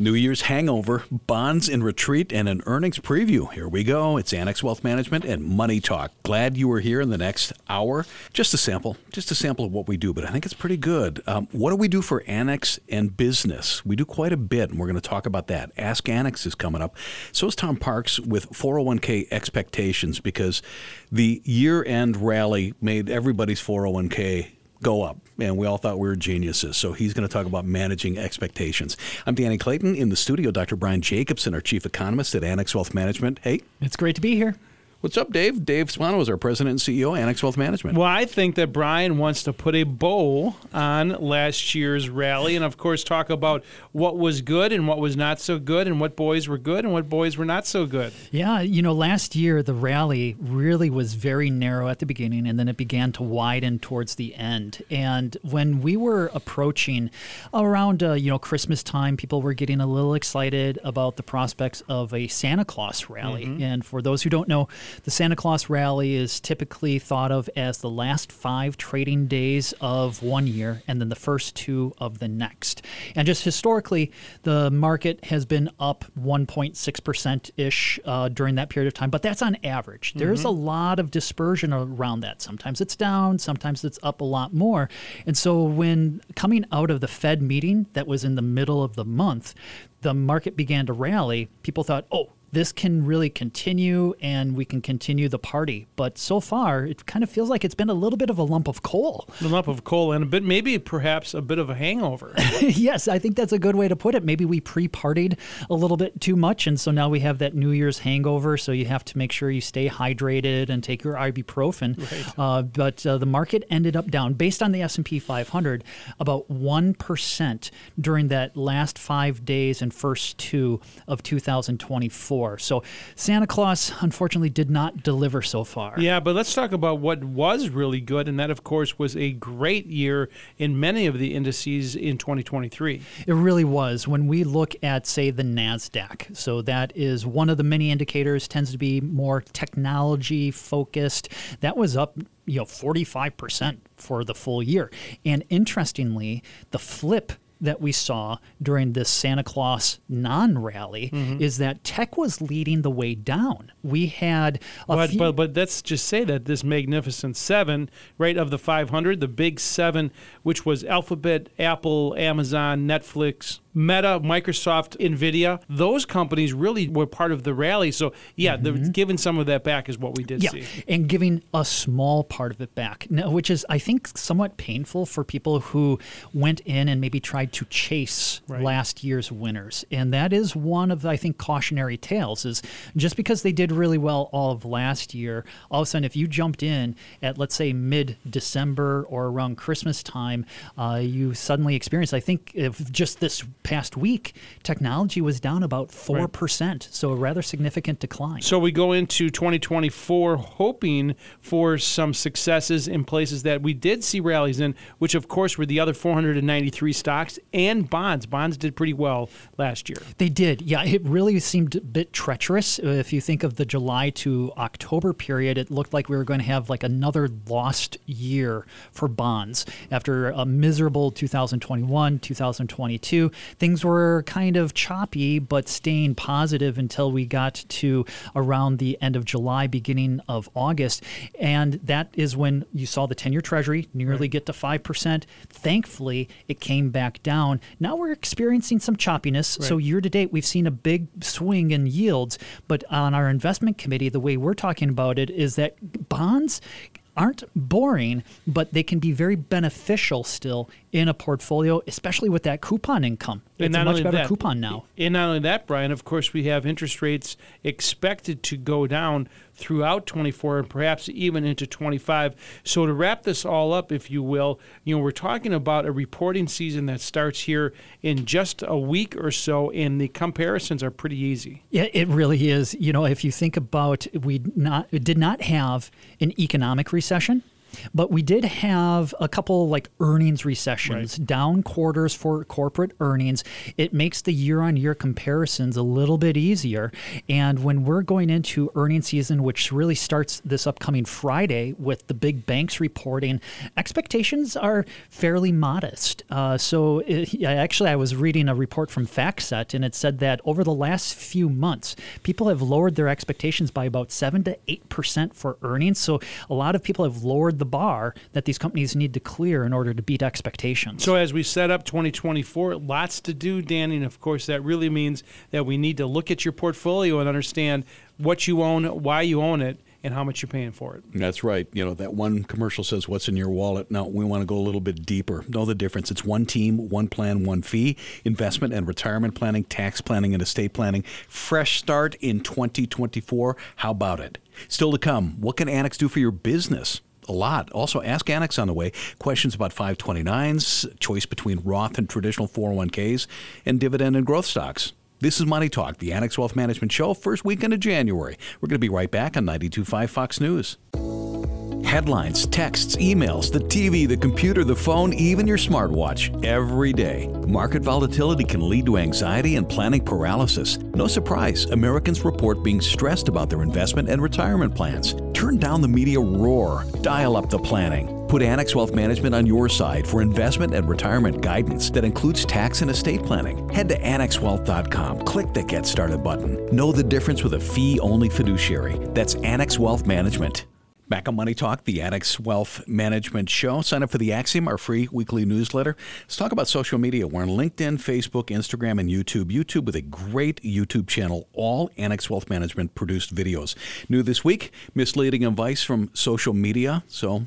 New Year's hangover, bonds in retreat, and an earnings preview. Here we go. It's Annex Wealth Management and Money Talk. Glad you were here in the next hour. Just a sample, just a sample of what we do, but I think it's pretty good. Um, what do we do for Annex and business? We do quite a bit, and we're going to talk about that. Ask Annex is coming up. So is Tom Parks with 401k expectations because the year end rally made everybody's 401k go up. And we all thought we were geniuses. So he's going to talk about managing expectations. I'm Danny Clayton in the studio. Dr. Brian Jacobsen, our chief economist at Annex Wealth Management. Hey. It's great to be here. What's up, Dave? Dave Spano is our president and CEO, Annex Wealth Management. Well, I think that Brian wants to put a bow on last year's rally and, of course, talk about what was good and what was not so good and what boys were good and what boys were not so good. Yeah, you know, last year the rally really was very narrow at the beginning and then it began to widen towards the end. And when we were approaching around, uh, you know, Christmas time, people were getting a little excited about the prospects of a Santa Claus rally. Mm-hmm. And for those who don't know, the Santa Claus rally is typically thought of as the last five trading days of one year and then the first two of the next. And just historically, the market has been up 1.6% ish uh, during that period of time, but that's on average. Mm-hmm. There's a lot of dispersion around that. Sometimes it's down, sometimes it's up a lot more. And so when coming out of the Fed meeting that was in the middle of the month, the market began to rally. People thought, oh, this can really continue and we can continue the party. But so far, it kind of feels like it's been a little bit of a lump of coal. A lump of coal and a bit, maybe perhaps a bit of a hangover. yes, I think that's a good way to put it. Maybe we pre partied a little bit too much. And so now we have that New Year's hangover. So you have to make sure you stay hydrated and take your ibuprofen. Right. Uh, but uh, the market ended up down based on the S&P 500 about 1% during that last five days and first two of 2024 before. So Santa Claus, unfortunately, did not deliver so far. Yeah, but let's talk about what was really good, and that, of course, was a great year in many of the indices in 2023. It really was. When we look at, say, the NASDAQ, so that is one of the many indicators, tends to be more technology focused. That was up you know 45% for the full year. And interestingly, the flip that we saw during this Santa Claus non rally mm-hmm. is that tech was leading the way down. We had but, few- but but let's just say that this magnificent seven, right of the 500, the big seven, which was Alphabet, Apple, Amazon, Netflix, Meta, Microsoft, Nvidia, those companies really were part of the rally. So yeah, mm-hmm. the, giving some of that back is what we did yeah, see, and giving a small part of it back, which is I think somewhat painful for people who went in and maybe tried to chase right. last year's winners, and that is one of I think cautionary tales. Is just because they did really well all of last year, all of a sudden if you jumped in at let's say mid December or around Christmas time, uh, you suddenly experience I think if just this past week, technology was down about 4%, right. so a rather significant decline. So we go into 2024 hoping for some successes in places that we did see rallies in, which of course were the other 493 stocks and bonds. Bonds did pretty well last year. They did. Yeah, it really seemed a bit treacherous. If you think of the July to October period, it looked like we were going to have like another lost year for bonds after a miserable 2021, 2022 things were kind of choppy, but staying positive until we got to around the end of July, beginning of August. And that is when you saw the 10 year Treasury nearly right. get to 5%. Thankfully, it came back down. Now we're experiencing some choppiness. Right. So, year to date, we've seen a big swing in yields. But on our investment committee, the way we're talking about it is that bonds aren't boring, but they can be very beneficial still in a portfolio, especially with that coupon income. It's a much better that, coupon now. And not only that, Brian, of course, we have interest rates expected to go down throughout 24 and perhaps even into 25. So to wrap this all up, if you will, you know, we're talking about a reporting season that starts here in just a week or so, and the comparisons are pretty easy. Yeah, it really is. You know, if you think about we not did not have an economic recession but we did have a couple like earnings recessions, right. down quarters for corporate earnings. It makes the year on year comparisons a little bit easier. And when we're going into earnings season, which really starts this upcoming Friday with the big banks reporting, expectations are fairly modest. Uh, so it, actually, I was reading a report from FactSet, and it said that over the last few months, people have lowered their expectations by about 7 to 8% for earnings. So a lot of people have lowered the bar that these companies need to clear in order to beat expectations. So, as we set up 2024, lots to do, Danny. And of course, that really means that we need to look at your portfolio and understand what you own, why you own it, and how much you're paying for it. That's right. You know, that one commercial says, What's in your wallet? No, we want to go a little bit deeper. Know the difference. It's one team, one plan, one fee, investment and retirement planning, tax planning and estate planning. Fresh start in 2024. How about it? Still to come, what can Annex do for your business? A lot. Also, ask Annex on the way questions about 529s, choice between Roth and traditional 401ks, and dividend and growth stocks. This is Money Talk, the Annex Wealth Management Show, first weekend of January. We're going to be right back on 92.5 Fox News. Headlines, texts, emails, the TV, the computer, the phone, even your smartwatch, every day. Market volatility can lead to anxiety and planning paralysis. No surprise, Americans report being stressed about their investment and retirement plans. Turn down the media roar, dial up the planning. Put Annex Wealth Management on your side for investment and retirement guidance that includes tax and estate planning. Head to annexwealth.com, click the Get Started button. Know the difference with a fee only fiduciary. That's Annex Wealth Management. Back on Money Talk, the Annex Wealth Management Show. Sign up for the Axiom, our free weekly newsletter. Let's talk about social media. We're on LinkedIn, Facebook, Instagram, and YouTube. YouTube with a great YouTube channel, all Annex Wealth Management produced videos. New this week, misleading advice from social media. So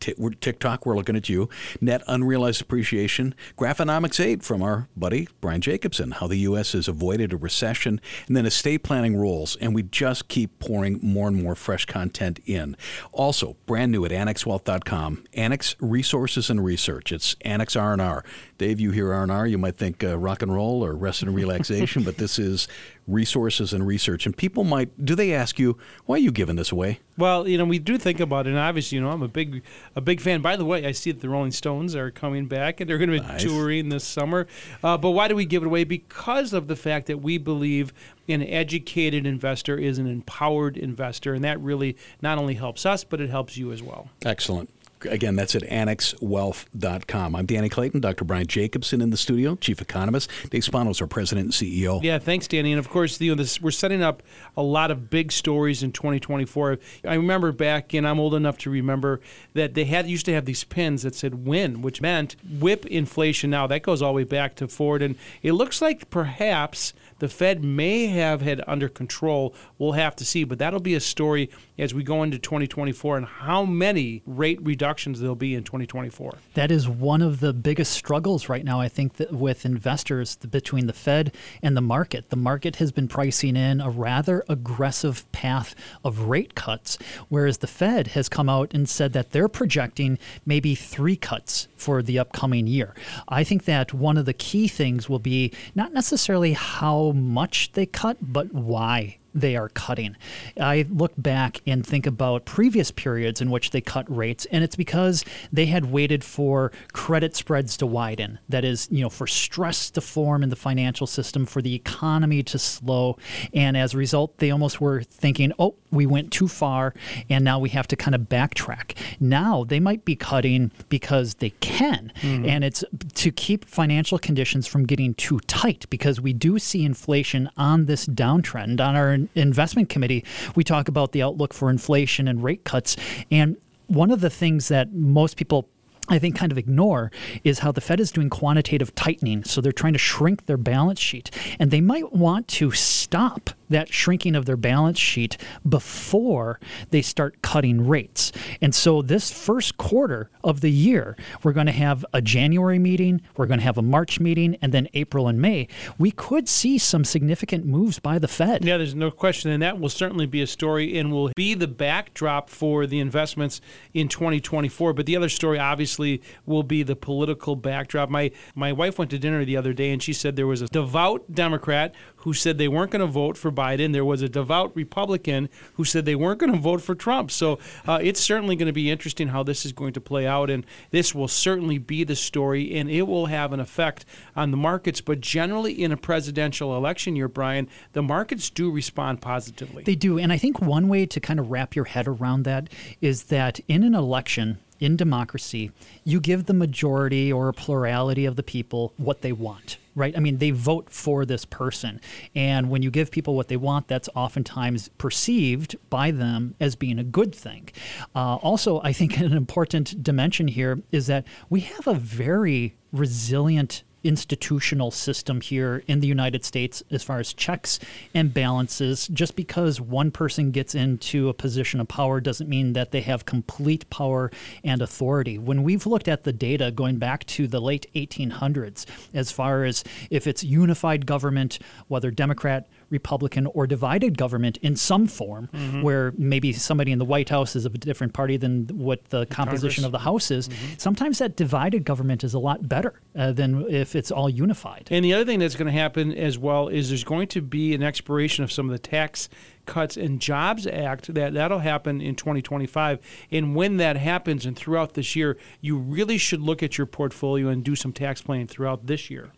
TikTok, we're looking at you. Net unrealized appreciation. Graphonomics 8 from our buddy Brian Jacobsen, how the U.S. has avoided a recession, and then estate planning rules. And we just keep pouring more and more fresh content in. Also, brand new at annexwealth.com, Annex Resources and Research. It's Annex R&R. Dave, you hear R&R, you might think uh, rock and roll or rest and relaxation, but this is resources and research. And people might, do they ask you, why are you giving this away? Well, you know, we do think about it, and obviously, you know, I'm a big, a big fan. By the way, I see that the Rolling Stones are coming back, and they're going to be nice. touring this summer. Uh, but why do we give it away? Because of the fact that we believe an educated investor is an empowered investor, and that really not only helps us, but it helps you as well. Excellent. Again, that's at annexwealth.com. I'm Danny Clayton, Dr. Brian Jacobsen in the studio, chief economist. Dave Spano's, our president and CEO. Yeah, thanks, Danny. And of course, you know, this, we're setting up a lot of big stories in 2024. I remember back, and I'm old enough to remember that they had used to have these pins that said "win," which meant whip inflation. Now that goes all the way back to Ford, and it looks like perhaps the Fed may have had under control. We'll have to see, but that'll be a story as we go into 2024 and how many rate reductions there'll be in 2024. That is one of the biggest struggles right now, I think, with investors between the Fed and the market. The market has been pricing in a rather aggressive path of rate cuts, whereas the Fed has come out and said that they're projecting maybe three cuts for the upcoming year. I think that one of the key things will be not necessarily how much they cut, but why they are cutting. I look back and think about previous periods in which they cut rates, and it's because they had waited for credit spreads to widen. That is, you know, for stress to form in the financial system, for the economy to slow. And as a result, they almost were thinking, oh, we went too far, and now we have to kind of backtrack. Now they might be cutting because they can, mm-hmm. and it's to keep financial conditions from getting too tight because we do see inflation on this downtrend on our investment committee, we talk about the outlook for inflation and rate cuts. And one of the things that most people I think kind of ignore is how the Fed is doing quantitative tightening. So they're trying to shrink their balance sheet. And they might want to stop that shrinking of their balance sheet before they start cutting rates. And so this first quarter of the year, we're going to have a January meeting, we're going to have a March meeting, and then April and May. We could see some significant moves by the Fed. Yeah, there's no question. And that will certainly be a story and will be the backdrop for the investments in 2024. But the other story, obviously, will be the political backdrop. My, my wife went to dinner the other day and she said there was a devout Democrat who said they weren't going to vote for Biden. There was a devout Republican who said they weren't going to vote for Trump. So uh, it's certainly going to be interesting how this is going to play out. And this will certainly be the story, and it will have an effect on the markets. But generally, in a presidential election year, Brian, the markets do respond positively. They do. And I think one way to kind of wrap your head around that is that in an election, in democracy, you give the majority or a plurality of the people what they want, right? I mean, they vote for this person. And when you give people what they want, that's oftentimes perceived by them as being a good thing. Uh, also, I think an important dimension here is that we have a very resilient institutional system here in the United States as far as checks and balances. Just because one person gets into a position of power doesn't mean that they have complete power and authority. When we've looked at the data going back to the late 1800s, as far as if it's unified government, whether Democrat, Republican or divided government in some form, mm-hmm. where maybe somebody in the White House is of a different party than what the, the composition Congress. of the House is. Mm-hmm. Sometimes that divided government is a lot better uh, than if it's all unified. And the other thing that's going to happen as well is there's going to be an expiration of some of the tax cuts and jobs act that that'll happen in 2025 and when that happens and throughout this year you really should look at your portfolio and do some tax planning throughout this year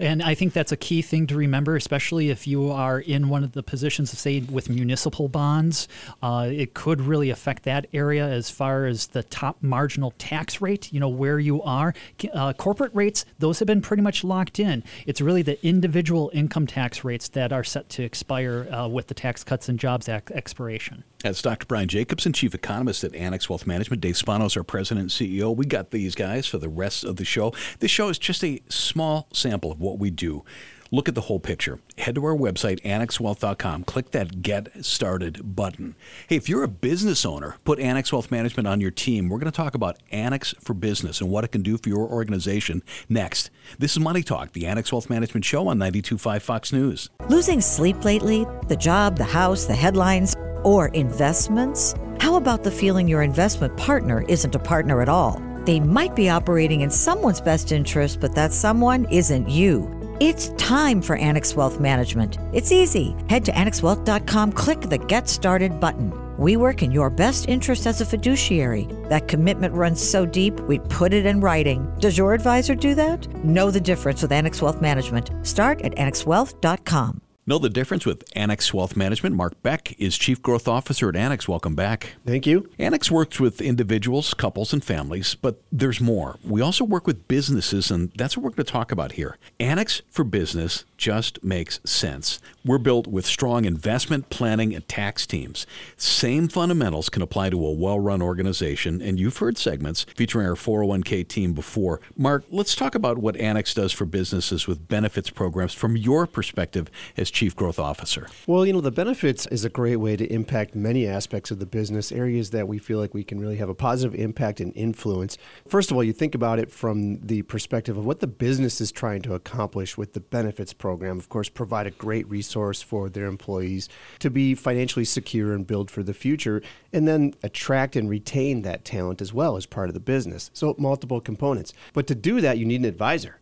and I think that's a key thing to remember, especially if you are in one of the positions, of, say, with municipal bonds. Uh, it could really affect that area as far as the top marginal tax rate, you know, where you are. Uh, corporate rates, those have been pretty much locked in. It's really the individual income tax rates that are set to expire uh, with the Tax Cuts and Jobs Act expiration. That's Dr. Brian Jacobsen, Chief Economist at Annex Wealth Management. Dave Spano's, our President and CEO. We got these guys for the rest of the show. This show is just a small sample of what we do. Look at the whole picture. Head to our website, annexwealth.com. Click that Get Started button. Hey, if you're a business owner, put Annex Wealth Management on your team. We're going to talk about Annex for Business and what it can do for your organization next. This is Money Talk, the Annex Wealth Management Show on 92.5 Fox News. Losing sleep lately? The job, the house, the headlines, or investments? How about the feeling your investment partner isn't a partner at all? They might be operating in someone's best interest, but that someone isn't you. It's time for Annex Wealth Management. It's easy. Head to annexwealth.com, click the Get Started button. We work in your best interest as a fiduciary. That commitment runs so deep, we put it in writing. Does your advisor do that? Know the difference with Annex Wealth Management. Start at annexwealth.com. Know the difference with Annex Wealth Management. Mark Beck is Chief Growth Officer at Annex. Welcome back. Thank you. Annex works with individuals, couples, and families, but there's more. We also work with businesses, and that's what we're going to talk about here. Annex for Business just makes sense. We're built with strong investment, planning, and tax teams. Same fundamentals can apply to a well run organization, and you've heard segments featuring our 401k team before. Mark, let's talk about what Annex does for businesses with benefits programs from your perspective as Chief Growth Officer? Well, you know, the benefits is a great way to impact many aspects of the business, areas that we feel like we can really have a positive impact and influence. First of all, you think about it from the perspective of what the business is trying to accomplish with the benefits program. Of course, provide a great resource for their employees to be financially secure and build for the future, and then attract and retain that talent as well as part of the business. So, multiple components. But to do that, you need an advisor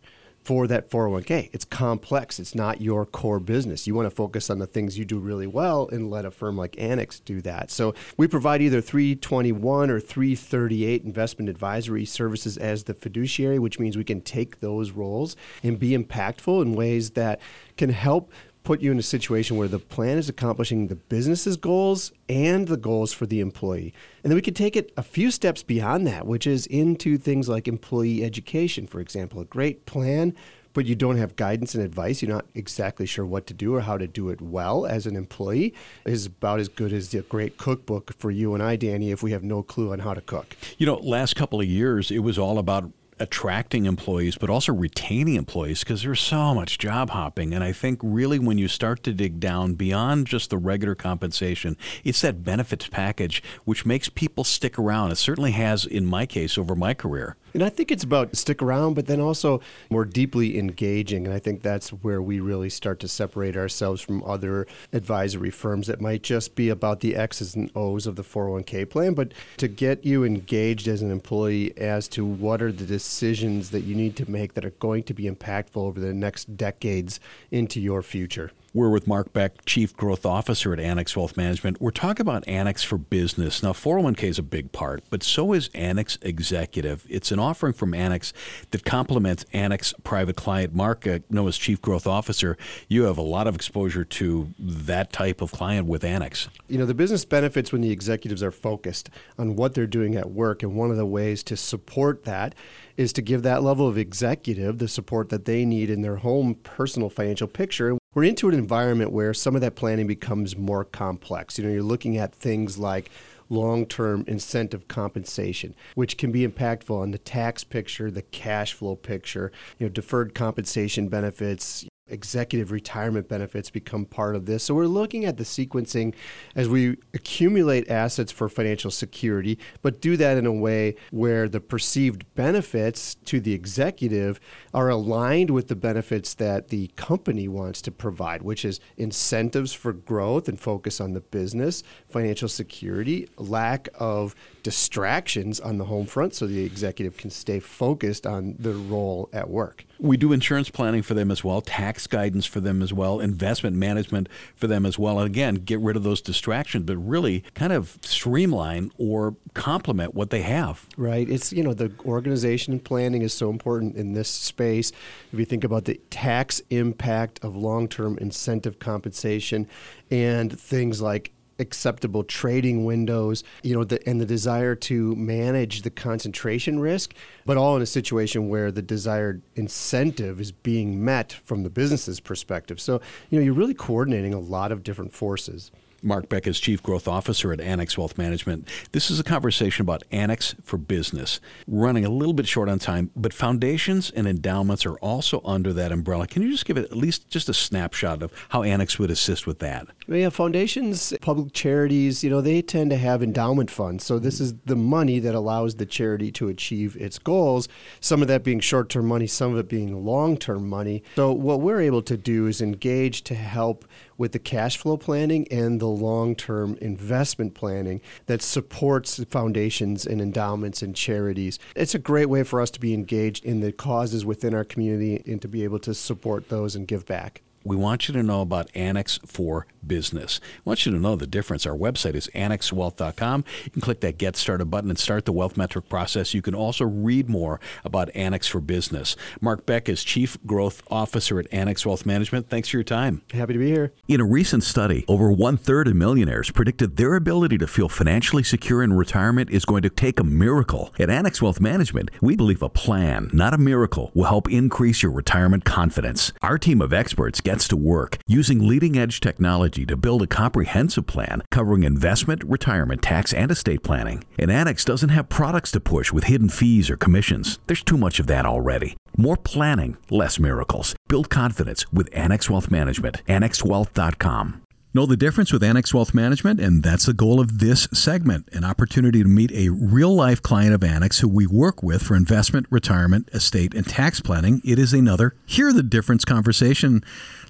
for that 401k. It's complex. It's not your core business. You want to focus on the things you do really well and let a firm like Annex do that. So we provide either 321 or 338 investment advisory services as the fiduciary, which means we can take those roles and be impactful in ways that can help put you in a situation where the plan is accomplishing the business's goals and the goals for the employee. And then we could take it a few steps beyond that, which is into things like employee education, for example. A great plan, but you don't have guidance and advice. You're not exactly sure what to do or how to do it well as an employee is about as good as a great cookbook for you and I, Danny, if we have no clue on how to cook. You know, last couple of years, it was all about attracting employees, but also retaining employees because there's so much job hopping. And I think really when you start to dig down beyond just the regular compensation, it's that benefits package which makes people stick around. It certainly has in my case over my career. And I think it's about stick around, but then also more deeply engaging. And I think that's where we really start to separate ourselves from other advisory firms that might just be about the X's and O's of the 401k plan, but to get you engaged as an employee as to what are the decisions that you need to make that are going to be impactful over the next decades into your future. We're with Mark Beck, Chief Growth Officer at Annex Wealth Management. We're talking about Annex for Business. Now, 401k is a big part, but so is Annex Executive. It's an offering from Annex that complements Annex Private Client. Mark, as Chief Growth Officer, you have a lot of exposure to that type of client with Annex. You know, the business benefits when the executives are focused on what they're doing at work, and one of the ways to support that is to give that level of executive the support that they need in their home personal financial picture. We're into an environment where some of that planning becomes more complex. You know, you're looking at things like long term incentive compensation, which can be impactful on the tax picture, the cash flow picture, you know, deferred compensation benefits, executive retirement benefits become part of this. So we're looking at the sequencing as we accumulate assets for financial security, but do that in a way where the perceived benefits to the executive are aligned with the benefits that the company wants to provide, which is incentives for growth and focus on the business, financial security, lack of distractions on the home front so the executive can stay focused on their role at work. We do insurance planning for them as well, tax guidance for them as well, investment management for them as well. And again, get rid of those distractions, but really kind of streamline or complement what they have. Right. It's, you know, the organization and planning is so important in this space. If you think about the tax impact of long term incentive compensation and things like acceptable trading windows, you know, the, and the desire to manage the concentration risk, but all in a situation where the desired incentive is being met from the business's perspective. So, you know, you're really coordinating a lot of different forces. Mark Beck is Chief Growth Officer at Annex Wealth Management. This is a conversation about Annex for Business. running a little bit short on time, but foundations and endowments are also under that umbrella. Can you just give it at least just a snapshot of how Annex would assist with that? Yeah, foundations, public charities, you know, they tend to have endowment funds. So this is the money that allows the charity to achieve its goals. Some of that being short term money, some of it being long term money. So what we're able to do is engage to help with the cash flow planning and the long term investment planning that supports foundations and endowments and charities. It's a great way for us to be engaged in the causes within our community and to be able to support those and give back we want you to know about Annex for Business. I want you to know the difference. Our website is annexwealth.com. You can click that Get Started button and start the wealth metric process. You can also read more about Annex for Business. Mark Beck is Chief Growth Officer at Annex Wealth Management. Thanks for your time. Happy to be here. In a recent study, over one third of millionaires predicted their ability to feel financially secure in retirement is going to take a miracle. At Annex Wealth Management, we believe a plan, not a miracle, will help increase your retirement confidence. Our team of experts get to work using leading edge technology to build a comprehensive plan covering investment, retirement, tax, and estate planning. And Annex doesn't have products to push with hidden fees or commissions. There's too much of that already. More planning, less miracles. Build confidence with Annex Wealth Management. AnnexWealth.com. Know the difference with Annex Wealth Management, and that's the goal of this segment an opportunity to meet a real life client of Annex who we work with for investment, retirement, estate, and tax planning. It is another Hear the Difference conversation.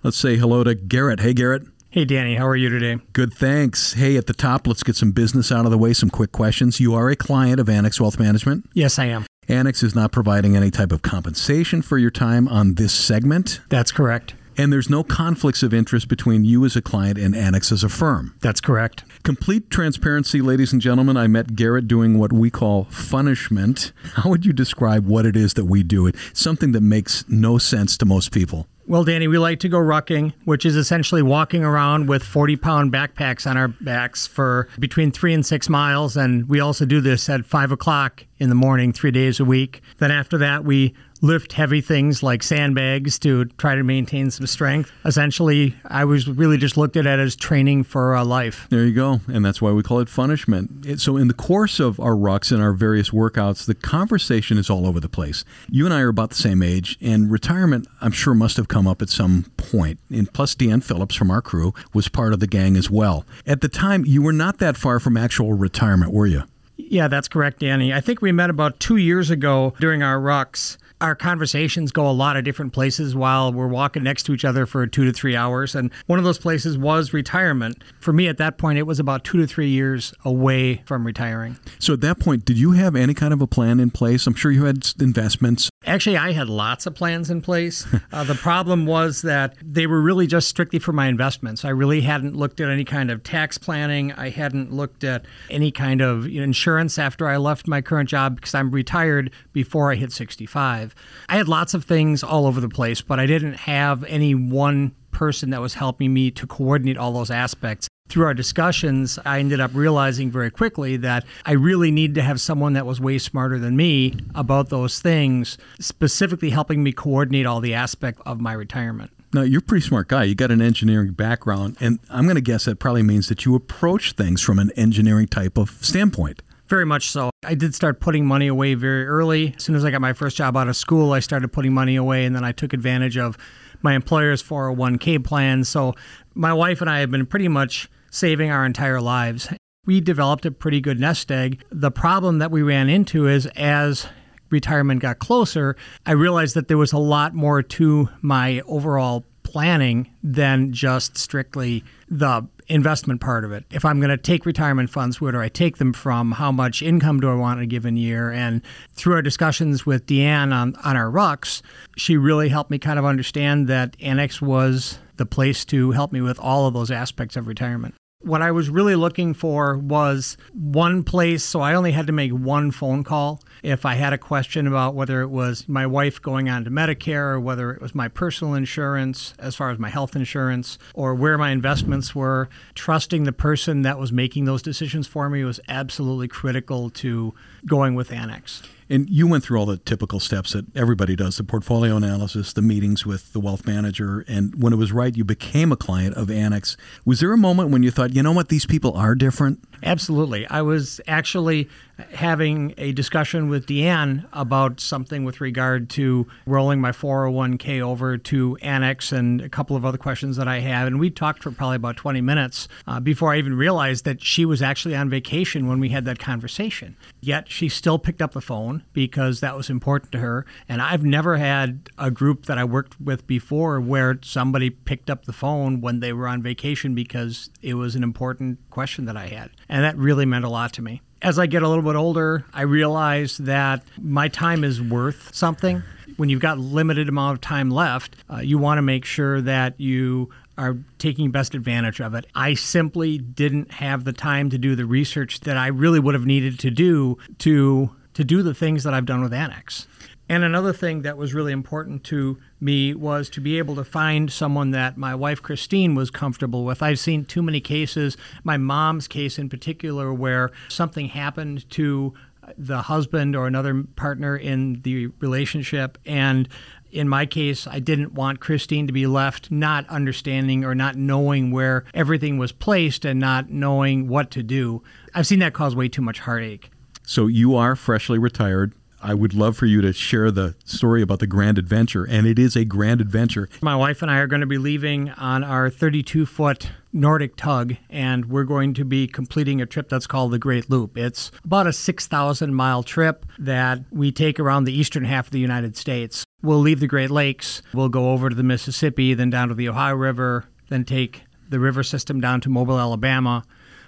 Let's say hello to Garrett. Hey, Garrett. Hey, Danny, how are you today? Good, thanks. Hey, at the top, let's get some business out of the way, some quick questions. You are a client of Annex Wealth Management? Yes, I am. Annex is not providing any type of compensation for your time on this segment? That's correct. And there's no conflicts of interest between you as a client and Annex as a firm. That's correct. Complete transparency, ladies and gentlemen. I met Garrett doing what we call punishment. How would you describe what it is that we do? It's something that makes no sense to most people. Well, Danny, we like to go rucking, which is essentially walking around with 40 pound backpacks on our backs for between three and six miles. And we also do this at five o'clock in the morning, three days a week. Then after that, we lift heavy things like sandbags to try to maintain some strength. Essentially, I was really just looked at it as training for uh, life. There you go. And that's why we call it punishment. So, in the course of our rucks and our various workouts, the conversation is all over the place. You and I are about the same age, and retirement, I'm sure, must have come up at some point. And plus, Dan Phillips from our crew was part of the gang as well. At the time, you were not that far from actual retirement, were you? Yeah, that's correct, Danny. I think we met about two years ago during our rucks our conversations go a lot of different places while we're walking next to each other for two to three hours. And one of those places was retirement. For me at that point, it was about two to three years away from retiring. So at that point, did you have any kind of a plan in place? I'm sure you had investments. Actually, I had lots of plans in place. uh, the problem was that they were really just strictly for my investments. I really hadn't looked at any kind of tax planning. I hadn't looked at any kind of insurance after I left my current job because I'm retired before I hit 65 live. I had lots of things all over the place, but I didn't have any one person that was helping me to coordinate all those aspects. Through our discussions, I ended up realizing very quickly that I really needed to have someone that was way smarter than me about those things, specifically helping me coordinate all the aspects of my retirement. Now, you're a pretty smart guy. You got an engineering background, and I'm going to guess that probably means that you approach things from an engineering type of standpoint. Very much so. I did start putting money away very early. As soon as I got my first job out of school, I started putting money away, and then I took advantage of my employer's 401k plan. So my wife and I have been pretty much saving our entire lives. We developed a pretty good nest egg. The problem that we ran into is as retirement got closer, I realized that there was a lot more to my overall planning than just strictly the investment part of it. If I'm going to take retirement funds, where do I take them from? How much income do I want in a given year? And through our discussions with Deanne on, on our rucks, she really helped me kind of understand that Annex was the place to help me with all of those aspects of retirement. What I was really looking for was one place, so I only had to make one phone call. If I had a question about whether it was my wife going on to Medicare or whether it was my personal insurance, as far as my health insurance, or where my investments were, trusting the person that was making those decisions for me was absolutely critical to going with Annex. And you went through all the typical steps that everybody does the portfolio analysis, the meetings with the wealth manager. And when it was right, you became a client of Annex. Was there a moment when you thought, you know what, these people are different? Absolutely. I was actually having a discussion with Deanne about something with regard to rolling my 401k over to Annex and a couple of other questions that I have. And we talked for probably about 20 minutes uh, before I even realized that she was actually on vacation when we had that conversation. Yet she still picked up the phone because that was important to her. And I've never had a group that I worked with before where somebody picked up the phone when they were on vacation because it was an important question that I had. And that really meant a lot to me as I get a little bit older, I realize that my time is worth something. When you've got limited amount of time left, uh, you want to make sure that you are taking best advantage of it. I simply didn't have the time to do the research that I really would have needed to do to to do the things that I've done with Annex. And another thing that was really important to me was to be able to find someone that my wife Christine was comfortable with. I've seen too many cases, my mom's case in particular, where something happened to the husband or another partner in the relationship. And in my case, I didn't want Christine to be left not understanding or not knowing where everything was placed and not knowing what to do. I've seen that cause way too much heartache. So you are freshly retired. I would love for you to share the story about the grand adventure, and it is a grand adventure. My wife and I are going to be leaving on our 32 foot Nordic tug, and we're going to be completing a trip that's called the Great Loop. It's about a 6,000 mile trip that we take around the eastern half of the United States. We'll leave the Great Lakes, we'll go over to the Mississippi, then down to the Ohio River, then take the river system down to Mobile, Alabama.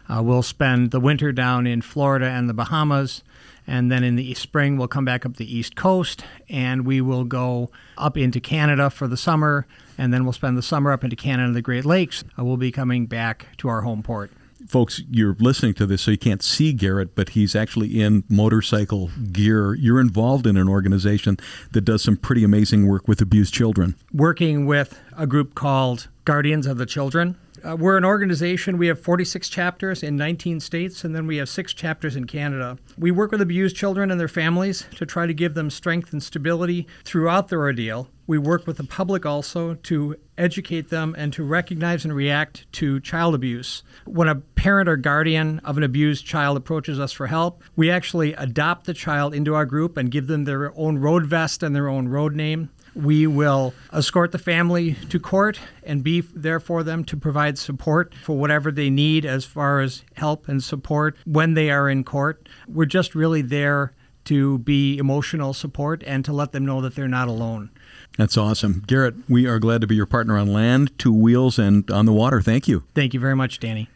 Uh, we'll spend the winter down in Florida and the Bahamas and then in the spring, we'll come back up the East Coast and we will go up into Canada for the summer. And then we'll spend the summer up into Canada and the Great Lakes. Uh, we'll be coming back to our home port folks, you're listening to this, so you can't see Garrett, but he's actually in motorcycle gear. You're involved in an organization that does some pretty amazing work with abused children. Working with a group called guardians of the children. Uh, we're an organization, we have 46 chapters in 19 states, and then we have six chapters in Canada. We work with abused children and their families to try to give them strength and stability throughout their ordeal. We work with the public also to educate them and to recognize and react to child abuse. When a parent or guardian of an abused child approaches us for help, we actually adopt the child into our group and give them their own road vest and their own road name. We will escort the family to court and be there for them to provide support for whatever they need as far as help and support when they are in court. We're just really there to be emotional support and to let them know that they're not alone. That's awesome. Garrett, we are glad to be your partner on land, two wheels, and on the water. Thank you. Thank you very much, Danny.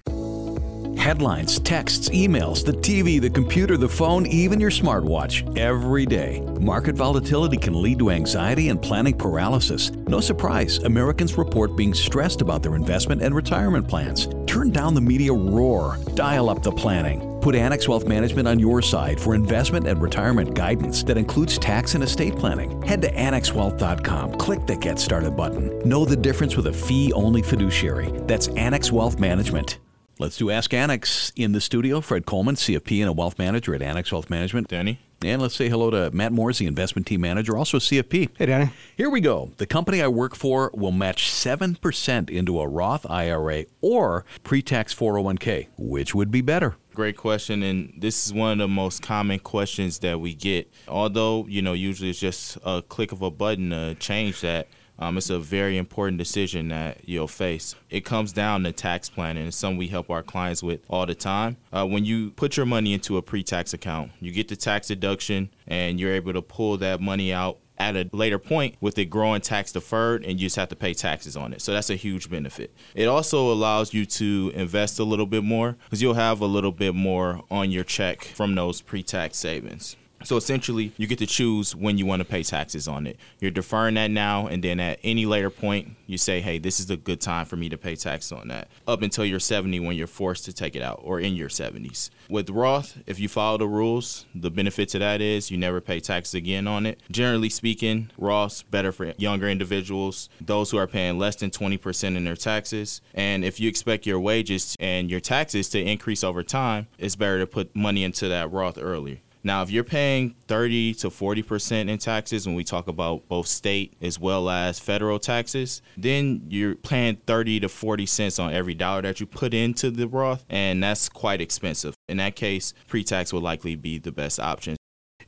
Headlines, texts, emails, the TV, the computer, the phone, even your smartwatch every day. Market volatility can lead to anxiety and planning paralysis. No surprise, Americans report being stressed about their investment and retirement plans. Turn down the media roar, dial up the planning. Put Annex Wealth Management on your side for investment and retirement guidance that includes tax and estate planning. Head to annexwealth.com, click the Get Started button. Know the difference with a fee only fiduciary. That's Annex Wealth Management. Let's do Ask Annex in the studio. Fred Coleman, CFP and a wealth manager at Annex Wealth Management. Danny. And let's say hello to Matt Moores, the investment team manager, also CFP. Hey, Danny. Here we go. The company I work for will match 7% into a Roth IRA or pre tax 401k. Which would be better? Great question, and this is one of the most common questions that we get. Although, you know, usually it's just a click of a button to change that. Um, it's a very important decision that you'll face. It comes down to tax planning. It's something we help our clients with all the time. Uh, when you put your money into a pre tax account, you get the tax deduction and you're able to pull that money out at a later point with it growing tax deferred and you just have to pay taxes on it. So that's a huge benefit. It also allows you to invest a little bit more because you'll have a little bit more on your check from those pre tax savings. So essentially, you get to choose when you want to pay taxes on it. You're deferring that now, and then at any later point, you say, hey, this is a good time for me to pay tax on that, up until you're 70 when you're forced to take it out, or in your 70s. With Roth, if you follow the rules, the benefit to that is you never pay taxes again on it. Generally speaking, Roth's better for younger individuals, those who are paying less than 20% in their taxes. And if you expect your wages and your taxes to increase over time, it's better to put money into that Roth earlier. Now, if you're paying 30 to 40% in taxes, when we talk about both state as well as federal taxes, then you're paying 30 to 40 cents on every dollar that you put into the Roth, and that's quite expensive. In that case, pre tax would likely be the best option.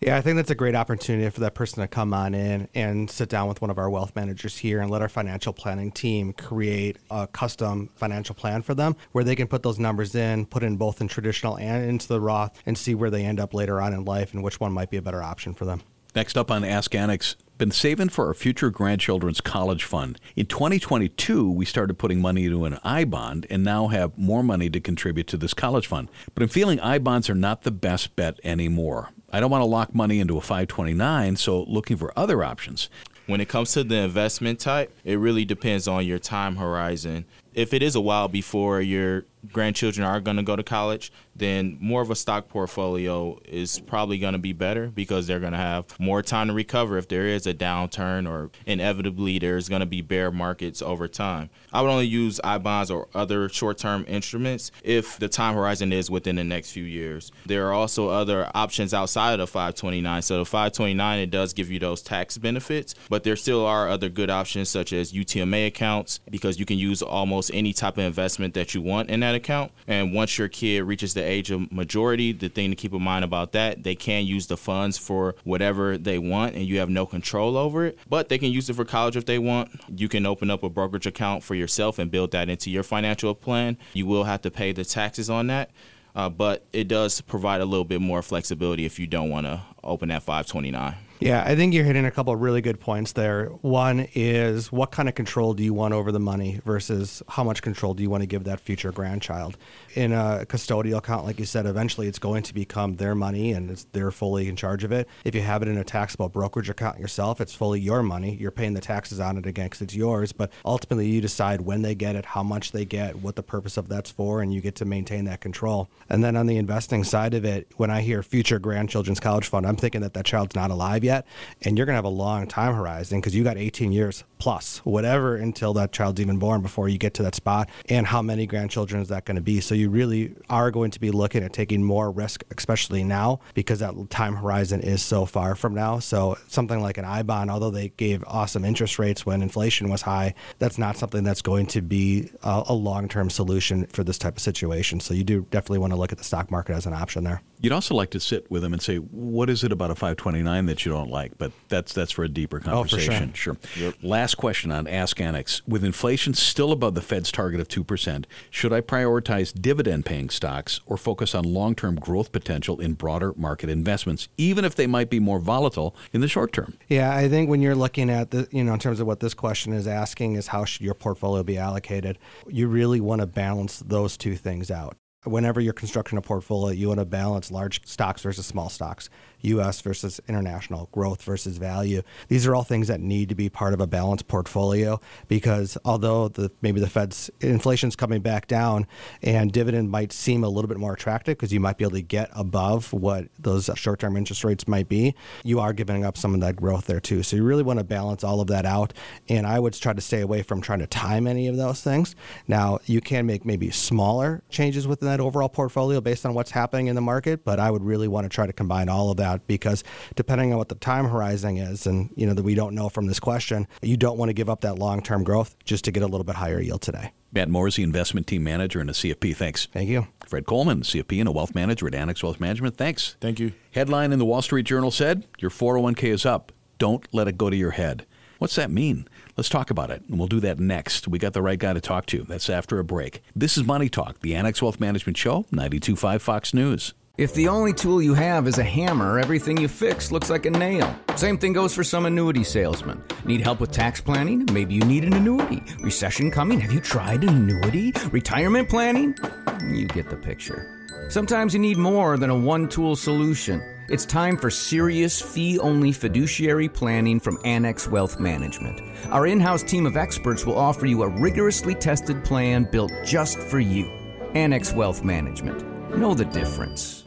Yeah, I think that's a great opportunity for that person to come on in and sit down with one of our wealth managers here and let our financial planning team create a custom financial plan for them where they can put those numbers in, put in both in traditional and into the Roth, and see where they end up later on in life and which one might be a better option for them. Next up on Ask Annex, been saving for our future grandchildren's college fund. In 2022, we started putting money into an I bond and now have more money to contribute to this college fund. But I'm feeling I bonds are not the best bet anymore. I don't want to lock money into a 529, so looking for other options. When it comes to the investment type, it really depends on your time horizon. If it is a while before your grandchildren are going to go to college, then more of a stock portfolio is probably going to be better because they're going to have more time to recover if there is a downturn or inevitably there's going to be bear markets over time. I would only use I bonds or other short term instruments if the time horizon is within the next few years. There are also other options outside of the 529. So the 529 it does give you those tax benefits, but there still are other good options such as UTMA accounts because you can use almost any type of investment that you want in that account. And once your kid reaches the age of majority, the thing to keep in mind about that, they can use the funds for whatever they want and you have no control over it. But they can use it for college if they want. You can open up a brokerage account for yourself and build that into your financial plan. You will have to pay the taxes on that. Uh, but it does provide a little bit more flexibility if you don't want to open that 529. Yeah, I think you're hitting a couple of really good points there. One is what kind of control do you want over the money versus how much control do you want to give that future grandchild? In a custodial account, like you said, eventually it's going to become their money and it's, they're fully in charge of it. If you have it in a taxable brokerage account yourself, it's fully your money. You're paying the taxes on it again because it's yours, but ultimately you decide when they get it, how much they get, what the purpose of that's for, and you get to maintain that control. And then on the investing side of it, when I hear future grandchildren's college fund, I'm thinking that that child's not alive yet, and you're going to have a long time horizon because you got 18 years plus, whatever, until that child's even born before you get to that spot. And how many grandchildren is that going to be? So you really are going to be looking at taking more risk, especially now, because that time horizon is so far from now. So something like an I bond, although they gave awesome interest rates when inflation was high, that's not something that's going to be a, a long term solution for this type of situation. So you do definitely want to look at the stock market as an option there. You'd also like to sit with them and say, "What is it about a 529 that you don't like?" But that's that's for a deeper conversation. Oh, for sure. sure. Last question on Ask Annex: With inflation still above the Fed's target of two percent, should I prioritize dividend-paying stocks or focus on long-term growth potential in broader market investments, even if they might be more volatile in the short term? Yeah, I think when you're looking at the, you know, in terms of what this question is asking is how should your portfolio be allocated, you really want to balance those two things out whenever you're constructing a portfolio, you want to balance large stocks versus small stocks. US versus international, growth versus value. These are all things that need to be part of a balanced portfolio because although the maybe the Fed's inflation's coming back down and dividend might seem a little bit more attractive because you might be able to get above what those short-term interest rates might be, you are giving up some of that growth there too. So you really want to balance all of that out and I would try to stay away from trying to time any of those things. Now, you can make maybe smaller changes within that overall portfolio based on what's happening in the market, but I would really want to try to combine all of that because depending on what the time horizon is, and you know that we don't know from this question, you don't want to give up that long-term growth just to get a little bit higher yield today. Matt Morsey, investment team manager and a CFP. Thanks. Thank you. Fred Coleman, CFP and a wealth manager at Annex Wealth Management. Thanks. Thank you. Headline in the Wall Street Journal said, Your 401k is up. Don't let it go to your head. What's that mean? Let's talk about it, and we'll do that next. We got the right guy to talk to. That's after a break. This is Money Talk, the Annex Wealth Management Show, 92.5 Fox News. If the only tool you have is a hammer, everything you fix looks like a nail. Same thing goes for some annuity salesman. Need help with tax planning? Maybe you need an annuity. Recession coming? Have you tried an annuity? Retirement planning? You get the picture. Sometimes you need more than a one tool solution. It's time for serious fee only fiduciary planning from Annex Wealth Management. Our in house team of experts will offer you a rigorously tested plan built just for you. Annex Wealth Management. Know the difference.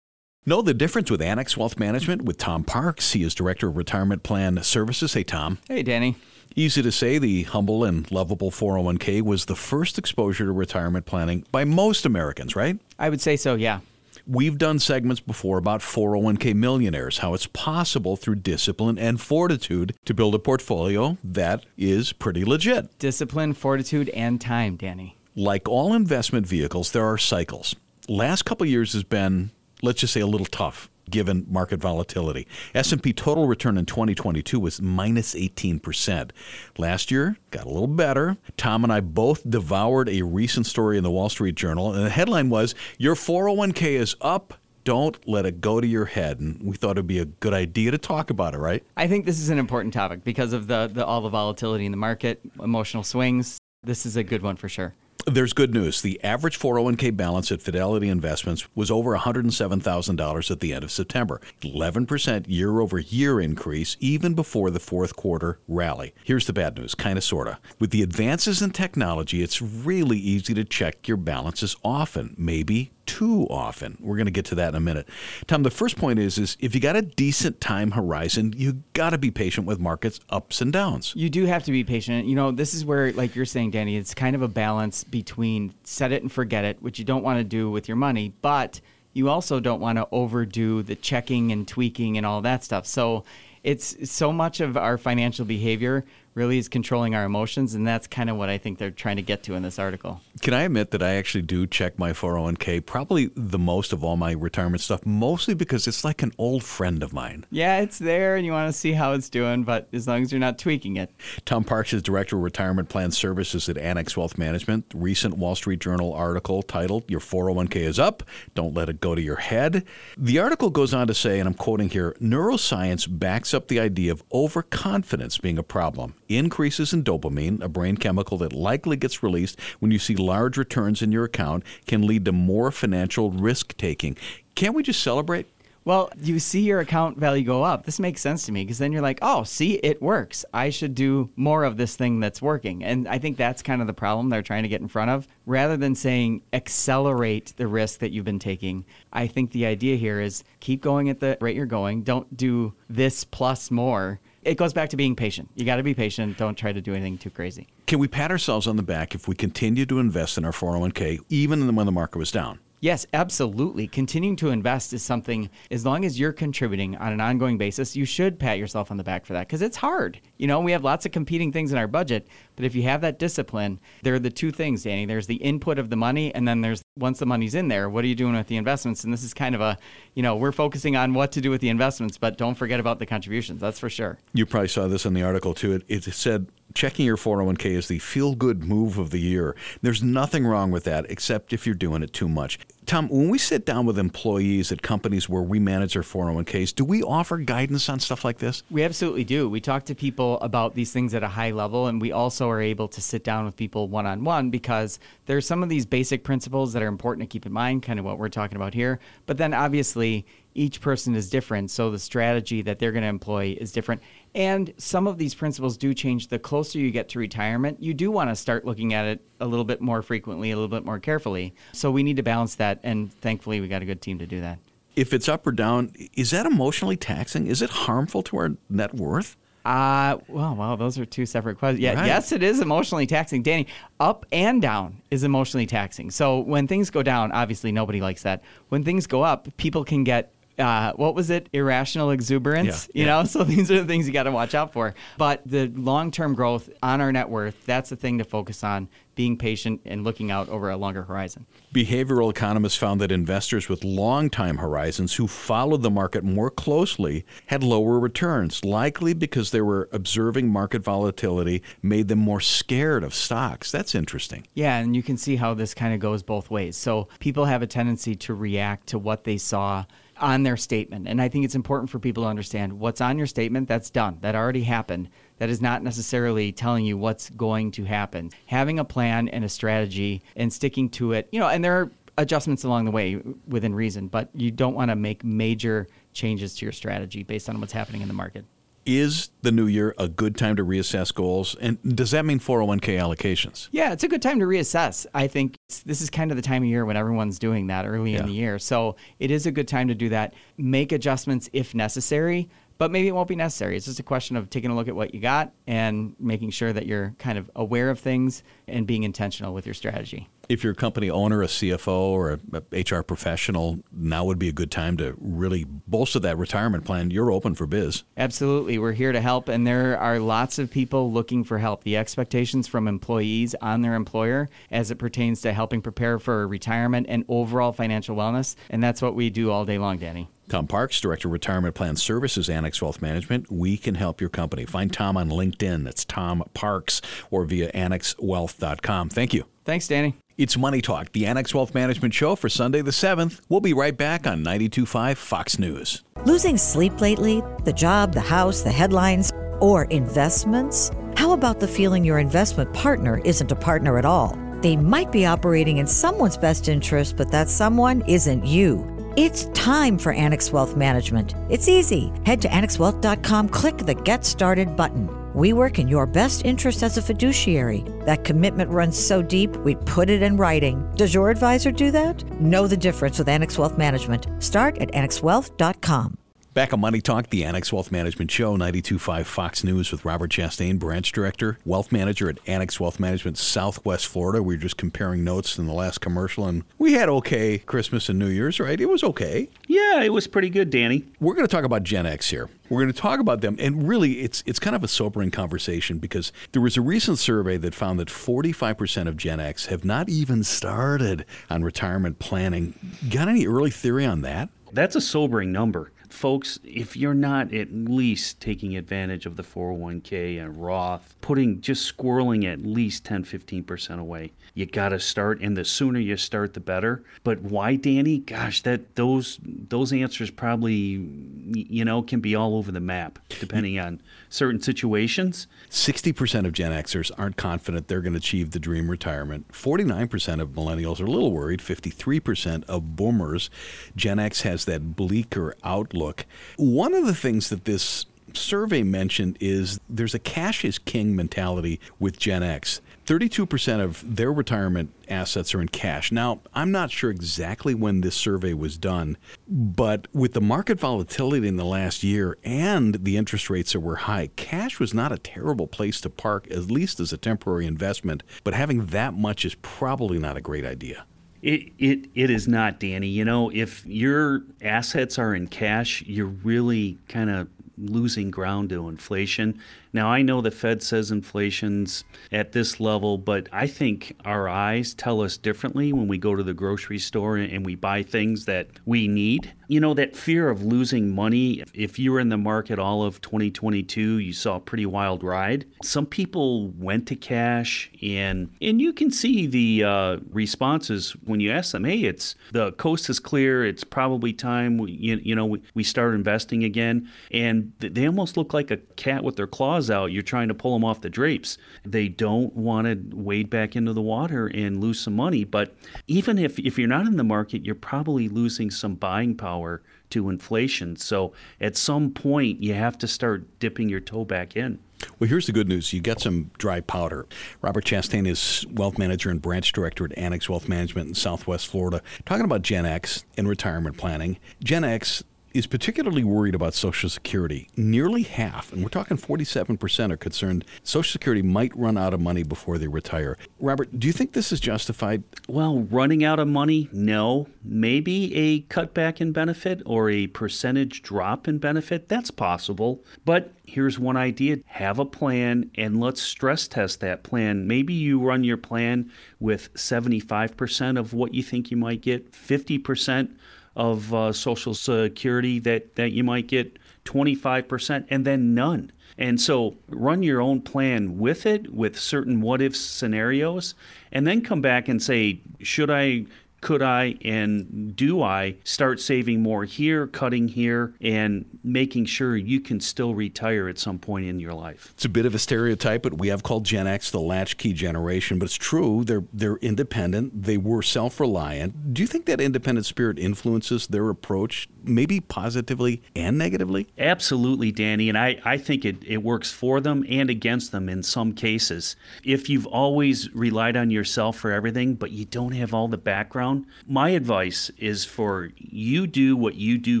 Know the difference with Annex Wealth Management with Tom Parks. He is Director of Retirement Plan Services. Hey, Tom. Hey, Danny. Easy to say the humble and lovable 401k was the first exposure to retirement planning by most Americans, right? I would say so, yeah. We've done segments before about 401k millionaires, how it's possible through discipline and fortitude to build a portfolio that is pretty legit. Discipline, fortitude, and time, Danny. Like all investment vehicles, there are cycles. Last couple years has been let's just say a little tough given market volatility. S&P total return in 2022 was minus 18%. Last year got a little better. Tom and I both devoured a recent story in the Wall Street Journal and the headline was your 401k is up don't let it go to your head. And we thought it'd be a good idea to talk about it, right? I think this is an important topic because of the, the all the volatility in the market, emotional swings. This is a good one for sure. There's good news. The average 401k balance at Fidelity Investments was over $107,000 at the end of September, 11% year over year increase even before the fourth quarter rally. Here's the bad news, kind of sorta. With the advances in technology, it's really easy to check your balances often, maybe too often. We're going to get to that in a minute. Tom, the first point is is if you got a decent time horizon, you got to be patient with markets ups and downs. You do have to be patient. You know, this is where like you're saying Danny, it's kind of a balance between set it and forget it, which you don't want to do with your money, but you also don't want to overdo the checking and tweaking and all that stuff. So it's so much of our financial behavior really is controlling our emotions, and that's kind of what I think they're trying to get to in this article. Can I admit that I actually do check my 401k probably the most of all my retirement stuff, mostly because it's like an old friend of mine. Yeah, it's there, and you want to see how it's doing, but as long as you're not tweaking it. Tom Parks is Director of Retirement Plan Services at Annex Wealth Management. Recent Wall Street Journal article titled, Your 401k is up, don't let it go to your head. The article goes on to say, and I'm quoting here neuroscience backs up the idea of overconfidence being a problem. Increases in dopamine, a brain chemical that likely gets released when you see large returns in your account, can lead to more financial risk taking. Can't we just celebrate? Well, you see your account value go up. This makes sense to me because then you're like, oh, see, it works. I should do more of this thing that's working. And I think that's kind of the problem they're trying to get in front of. Rather than saying accelerate the risk that you've been taking, I think the idea here is keep going at the rate you're going. Don't do this plus more. It goes back to being patient. You got to be patient. Don't try to do anything too crazy. Can we pat ourselves on the back if we continue to invest in our 401k even when the market was down? Yes, absolutely. Continuing to invest is something, as long as you're contributing on an ongoing basis, you should pat yourself on the back for that because it's hard. You know, we have lots of competing things in our budget, but if you have that discipline, there are the two things, Danny. There's the input of the money, and then there's once the money's in there, what are you doing with the investments? And this is kind of a, you know, we're focusing on what to do with the investments, but don't forget about the contributions. That's for sure. You probably saw this in the article too. It, it said checking your 401k is the feel good move of the year. There's nothing wrong with that except if you're doing it too much. Tom, when we sit down with employees at companies where we manage their 401ks, do we offer guidance on stuff like this? We absolutely do. We talk to people about these things at a high level, and we also are able to sit down with people one on one because there's some of these basic principles that are important to keep in mind, kind of what we're talking about here. But then obviously, each person is different, so the strategy that they're going to employ is different. And some of these principles do change the closer you get to retirement. You do want to start looking at it a little bit more frequently, a little bit more carefully. So we need to balance that, and thankfully, we got a good team to do that. If it's up or down, is that emotionally taxing? Is it harmful to our net worth? Uh, well, wow, those are two separate questions. Yeah, Right. yes, it is emotionally taxing. Danny, up and down is emotionally taxing. So when things go down, obviously nobody likes that. When things go up, people can get uh, what was it? Irrational exuberance. Yeah, you yeah. know, so these are the things you got to watch out for. But the long-term growth on our net worth, that's the thing to focus on. Being patient and looking out over a longer horizon. Behavioral economists found that investors with long time horizons who followed the market more closely had lower returns, likely because they were observing market volatility made them more scared of stocks. That's interesting. Yeah, and you can see how this kind of goes both ways. So people have a tendency to react to what they saw on their statement. And I think it's important for people to understand what's on your statement, that's done. That already happened. That is not necessarily telling you what's going to happen. Having a plan and a strategy and sticking to it, you know, and there are adjustments along the way within reason, but you don't want to make major changes to your strategy based on what's happening in the market. Is the new year a good time to reassess goals? And does that mean 401k allocations? Yeah, it's a good time to reassess. I think this is kind of the time of year when everyone's doing that early Yeah. in the year. So it is a good time to do that. Make adjustments if necessary, but maybe it won't be necessary. It's just a question of taking a look at what you got and making sure that you're kind of aware of things and being intentional with your strategy. If you're a company owner, a CFO, or a, HR professional, now would be a good time to really bolster that retirement plan. You're open for biz. Absolutely. We're here to help, and there are lots of people looking for help. The expectations from employees on their employer as it pertains to helping prepare for retirement and overall financial wellness. And that's what we do all day long, Danny. Tom Parks, Director of Retirement Plan Services, Annex Wealth Management. We can help your company. Find Tom on LinkedIn. That's Tom Parks or via annexwealth.com. Thank you. Thanks, Danny. It's Money Talk, the Annex Wealth Management Show for Sunday the 7th. We'll be right back on 92.5 Fox News. Losing sleep lately? The job, the house, the headlines, or investments? How about the feeling your investment partner isn't a partner at all? They might be operating in someone's best interest, but that someone isn't you. It's time for Annex Wealth Management. It's easy. Head to annexwealth.com, click the Get Started button. We work in your best interest as a fiduciary. That commitment runs so deep, we put it in writing. Does your advisor do that? Know the difference with Annex Wealth Management. Start at annexwealth.com. Back on Money Talk, the Annex Wealth Management Show, 92.5 Fox News with Robert Chastain, Branch Director, Wealth Manager at Annex Wealth Management, Southwest Florida. We were just comparing notes in the last commercial, and we had okay Christmas and New Year's, right? It was okay. Yeah, it was pretty good, Danny. We're going to talk about Gen X here. We're going to talk about them, and really, it's it's kind of a sobering conversation because there was a recent survey that found that 45% of Gen X have not even started on retirement planning. Got any early theory on that? That's a sobering number. Folks, if you're not at least taking advantage of the 401k and Roth, putting just squirreling at least 10, 15% away, you got to start. And the sooner you start, the better. But why, Danny? Gosh, that those those answers probably, you know, can be all over the map depending on certain situations. 60% of Gen Xers aren't confident they're going to achieve the dream retirement. 49% of millennials are a little worried. 53% of boomers. Gen X has that bleaker outlook. One of the things that this survey mentioned is there's a cash is king mentality with Gen X. 32% of their retirement assets are in cash. Now, I'm not sure exactly when this survey was done, but with the market volatility in the last year and the interest rates that were high, cash was not a terrible place to park, at least as a temporary investment. But having that much is probably not a great idea. It, it, it is not, Danny. You know, if your assets are in cash, you're really kind of losing ground to inflation. Now, I know the Fed says inflation's at this level, but I think our eyes tell us differently when we go to the grocery store and we buy things that we need. You know, that fear of losing money, if you were in the market all of 2022, you saw a pretty wild ride. Some people went to cash, and and you can see the uh, responses when you ask them, hey, it's the coast is clear, it's probably time, we, you, you know, we, we start investing again. And they almost look like a cat with their claws claws out, you're trying to pull them off the drapes. They don't want to wade back into the water and lose some money. But even if, if you're not in the market, you're probably losing some buying power to inflation. So at some point, you have to start dipping your toe back in. Well, here's the good news. You get some dry powder. Robert Chastain is wealth manager and branch director at Annex Wealth Management in Southwest Florida, talking about Gen X and retirement planning. Gen X is particularly worried about Social Security. Nearly half, and we're talking 47%, are concerned Social Security might run out of money before they retire. Robert, do you think this is justified? Well, running out of money, no. Maybe a cutback in benefit or a percentage drop in benefit, that's possible. But here's one idea have a plan and let's stress test that plan. Maybe you run your plan with 75% of what you think you might get, 50% of uh, Social Security that, that you might get 25%, and then none. And so run your own plan with it, with certain what if scenarios, and then come back and say, should I could I and do I start saving more here, cutting here, and making sure you can still retire at some point in your life? It's a bit of a stereotype, but we have called Gen X the latchkey generation. But it's true; they're they're independent. They were self-reliant. Do you think that independent spirit influences their approach, maybe positively and negatively? Absolutely, Danny. And I, I think it, it works for them and against them in some cases. If you've always relied on yourself for everything, but you don't have all the background down. My advice is for you do what you do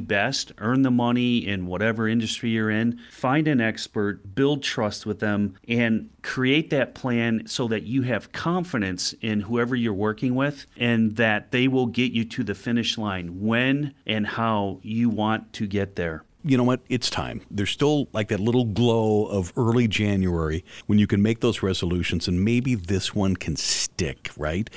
best, earn the money in whatever industry you're in, find an expert, build trust with them, and create that plan so that you have confidence in whoever you're working with and that they will get you to the finish line when and how you want to get there you know what? It's time. There's still like that little glow of early January when you can make those resolutions, and maybe this one can stick, right?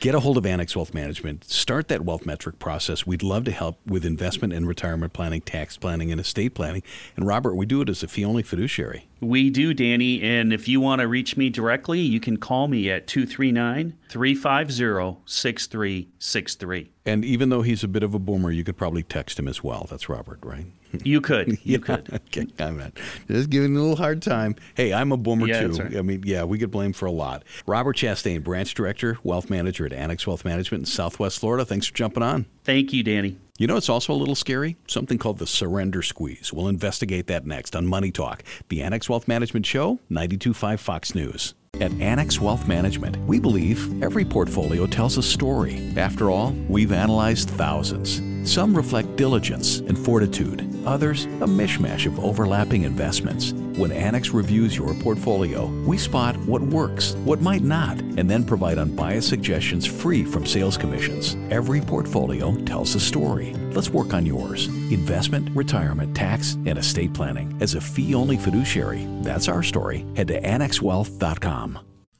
Get a hold of Annex Wealth Management. Start that wealth metric process. We'd love to help with investment and retirement planning, tax planning, and estate planning. And Robert, we do it as a fee only fiduciary. We do, Danny. And if you want to reach me directly, you can call me at 239 350 6363. And even though he's a bit of a boomer, you could probably text him as well. That's Robert, right? You could. You yeah, could. Okay, I'm not. Just giving a little hard time. Hey, I'm a boomer yeah, too. Right. I mean, yeah, we get blamed for a lot. Robert Chastain, branch director, wealth manager at Annex Wealth Management in Southwest Florida. Thanks for jumping on. Thank you, Danny. You know, it's also a little scary. Something called the surrender squeeze. We'll investigate that next on Money Talk, the Annex Wealth Management Show, 92.5 Fox News. At Annex Wealth Management, we believe every portfolio tells a story. After all, we've analyzed thousands. Some reflect diligence and fortitude, others, a mishmash of overlapping investments. When Annex reviews your portfolio, we spot what works, what might not, and then provide unbiased suggestions free from sales commissions. Every portfolio tells a story. Let's work on yours. Investment, retirement, tax, and estate planning. As a fee only fiduciary, that's our story. Head to annexwealth.com.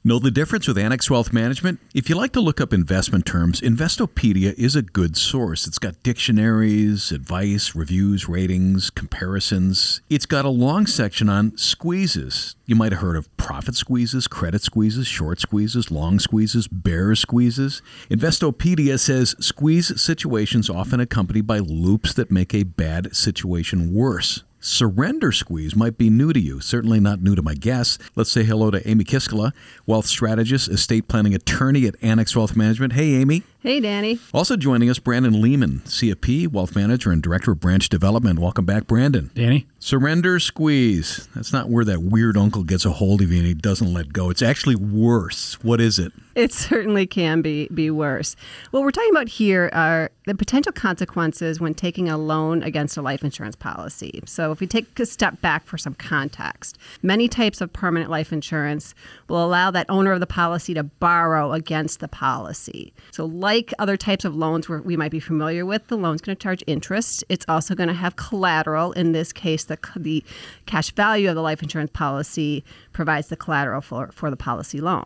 Know the difference with Annex Wealth Management? If you like to look up investment terms, Investopedia is a good source. It's got dictionaries, advice, reviews, ratings, comparisons. It's got a long section on squeezes. You might have heard of profit squeezes, credit squeezes, short squeezes, long squeezes, bear squeezes. Investopedia says squeeze situations often accompanied by loops that make a bad situation worse. Surrender squeeze might be new to you, certainly not new to my guests. Let's say hello to Amy Kiskala, wealth strategist, estate planning attorney at Annex Wealth Management. Hey, Amy. Hey, Danny. Also joining us, Brandon Lehman, CFP, wealth manager and director of branch development. Welcome back, Brandon. Danny. Surrender squeeze. That's not where that weird uncle gets a hold of you and he doesn't let go. It's actually worse. What is it? It certainly can be be worse. What we're talking about here are the potential consequences when taking a loan against a life insurance policy. So, if we take a step back for some context, many types of permanent life insurance will allow that owner of the policy to borrow against the policy. So, like other types of loans where we might be familiar with, the loan's going to charge interest. It's also going to have collateral. In this case, the the cash value of the life insurance policy provides the collateral for, for the policy loan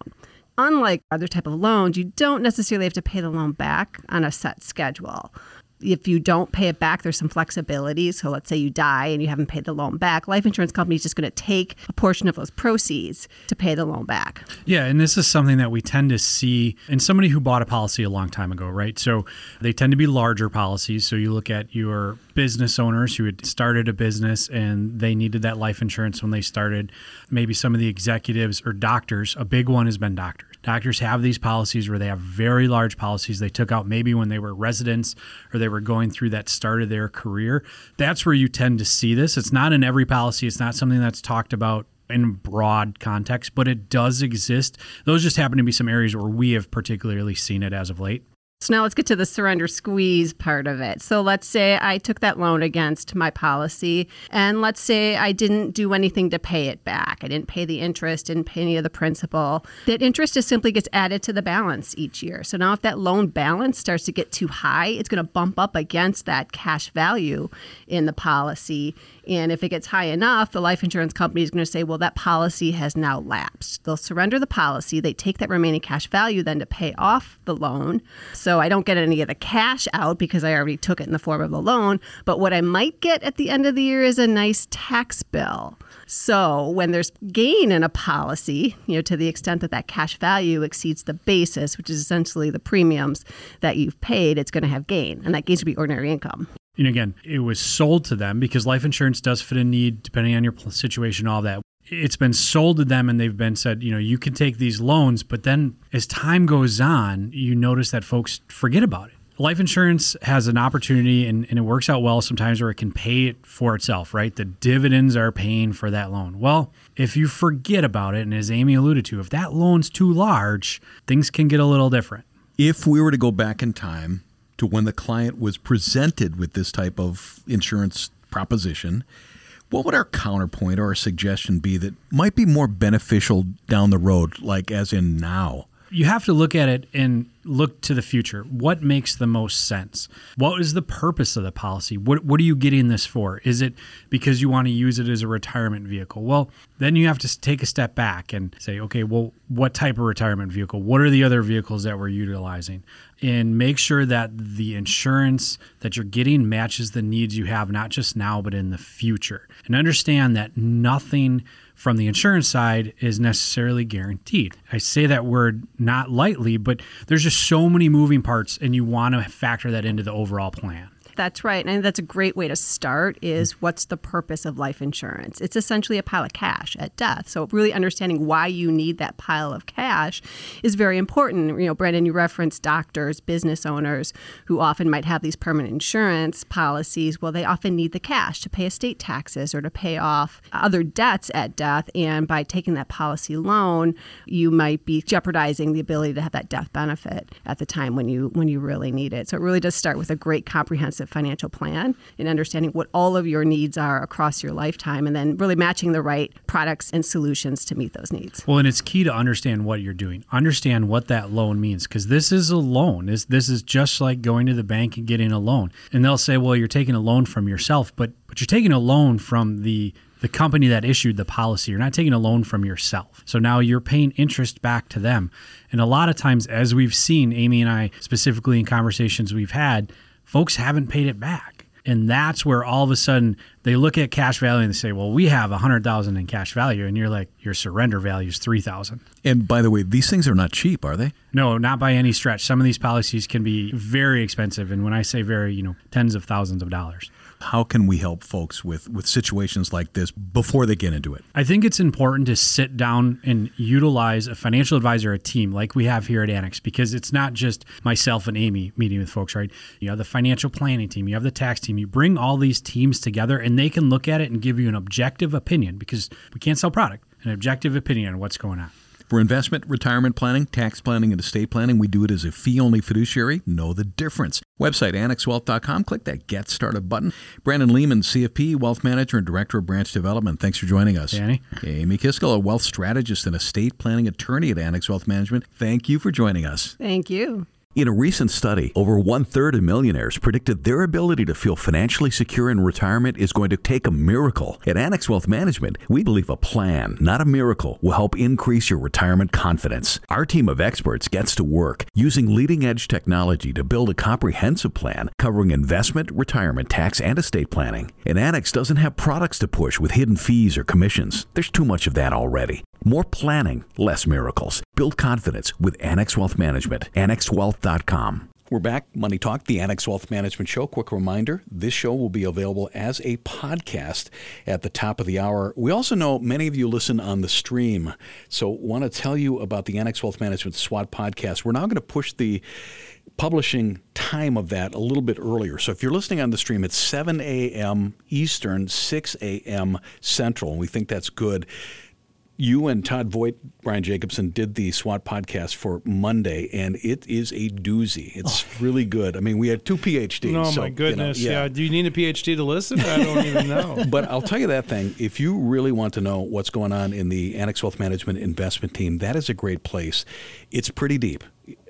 unlike other type of loans, you don't necessarily have to pay the loan back on a set schedule if you don't pay it back, there's some flexibility. So let's say you die and you haven't paid the loan back, life insurance company is just going to take a portion of those proceeds to pay the loan back. Yeah, and this is something that we tend to see in somebody who bought a policy a long time ago, right? So they tend to be larger policies. So you look at your business owners who had started a business and they needed that life insurance when they started. Maybe some of the executives or doctors, a big one has been doctors. Doctors have these policies where they have very large policies they took out maybe when they were residents or they were going through that start of their career. That's where you tend to see this. It's not in every policy, it's not something that's talked about in broad context, but it does exist. Those just happen to be some areas where we have particularly seen it as of late. So now let's get to the surrender squeeze part of it. So let's say I took that loan against my policy, and let's say I didn't do anything to pay it back. I didn't pay the interest, didn't pay any of the principal. That interest just simply gets added to the balance each year. So now if that loan balance starts to get too high, it's going to bump up against that cash value in the policy. And if it gets high enough, the life insurance company is going to say, well, that policy has now lapsed. They'll surrender the policy. They take that remaining cash value then to pay off the loan. So I don't get any of the cash out because I already took it in the form of the loan. But what I might get at the end of the year is a nice tax bill. So when there's gain in a policy, you know, to the extent that that cash value exceeds the basis, which is essentially the premiums that you've paid, it's going to have gain, and that gain should be ordinary income. And again, it was sold to them because life insurance does fit a need depending on your situation, all that. It's been sold to them and they've been said, you know, you can take these loans, but then as time goes on, you notice that folks forget about it. Life insurance has an opportunity and, and it works out well sometimes where it can pay it for itself, right? The dividends are paying for that loan. Well, if you forget about it, and as Amy alluded to, if that loan's too large, things can get a little different. If we were to go back in time to when the client was presented with this type of insurance proposition, what would our counterpoint or our suggestion be that might be more beneficial down the road, like as in now? You have to look at it and look to the future. What makes the most sense? What is the purpose of the policy? What what are you getting this for? Is it because you want to use it as a retirement vehicle? Well, then you have to take a step back and say, okay, well, what type of retirement vehicle? What are the other vehicles that we're utilizing? And make sure that the insurance that you're getting matches the needs you have not just now but in the future. And understand that nothing from the insurance side is necessarily guaranteed. I say that word not lightly, but there's just so many moving parts, and you want to factor that into the overall plan. That's right. And that's a great way to start is mm. what's the purpose of life insurance? It's essentially a pile of cash at death. So really understanding why you need that pile of cash is very important. You know, Brandon, you referenced doctors, business owners who often might have these permanent insurance policies. Well, they often need the cash to pay estate taxes or to pay off other debts at death. And by taking that policy loan, you might be jeopardizing the ability to have that death benefit at the time when you when you really need it. So it really does start with a great comprehensive comprehensive financial plan and understanding what all of your needs are across your lifetime and then really matching the right products and solutions to meet those needs. Well, and it's key to understand what you're doing. Understand what that loan means because this is a loan. This, this is just like going to the bank and getting a loan. And they'll say, well, you're taking a loan from yourself, but but you're taking a loan from the the company that issued the policy. You're not taking a loan from yourself. So now you're paying interest back to them. And a lot of times, as we've seen, Amy and I, specifically in conversations we've had, folks haven't paid it back. And that's where all of a sudden they look at cash value and they say, "Well, we have a hundred thousand in cash value," and you're like, "Your surrender value is three thousand. And by the way, these things are not cheap, are they? No, not by any stretch. Some of these policies can be very expensive, and when I say very, you know, tens of thousands of dollars. How can we help folks with with situations like this before they get into it? I think it's important to sit down and utilize a financial advisor, a team like we have here at Annex, because it's not just myself and Amy meeting with folks, right? You have the financial planning team, you have the tax team. You bring all these teams together, and they can look at it and give you an objective opinion because we can't sell product, an objective opinion on what's going on. For investment, retirement planning, tax planning, and estate planning, we do it as a fee only fiduciary. Know the difference. Website annexwealth.com. Click that Get Started button. Brandon Lehman, CFP, Wealth Manager and Director of Branch Development. Thanks for joining us. Danny. Amy Kiskell, a wealth strategist and estate planning attorney at Annex Wealth Management. Thank you for joining us. Thank you. In a recent study, over one third of millionaires predicted their ability to feel financially secure in retirement is going to take a miracle. At Annex Wealth Management, we believe a plan, not a miracle, will help increase your retirement confidence. Our team of experts gets to work using leading edge technology to build a comprehensive plan covering investment, retirement, tax, and estate planning. And Annex doesn't have products to push with hidden fees or commissions. There's too much of that already. More planning, less miracles. Build confidence with Annex Wealth Management. AnnexWealth.com. We're back. Money Talk, the Annex Wealth Management Show. Quick reminder this show will be available as a podcast at the top of the hour. We also know many of you listen on the stream. So, want to tell you about the Annex Wealth Management SWAT podcast. We're now going to push the publishing time of that a little bit earlier. So if you're listening on the stream, it's 7 a.m. Eastern, 6 a.m. Central, and we think that's good you and Todd Voigt, Brian Jacobsen, did the SWAT podcast for Monday, and it is a doozy. It's oh. really good. I mean, we had two PhDs. Oh, so, my goodness. You know, yeah. yeah. Do you need a PhD to listen? I don't even know. But I'll tell you that thing. If you really want to know what's going on in the Annex Wealth Management investment team, that is a great place. It's pretty deep,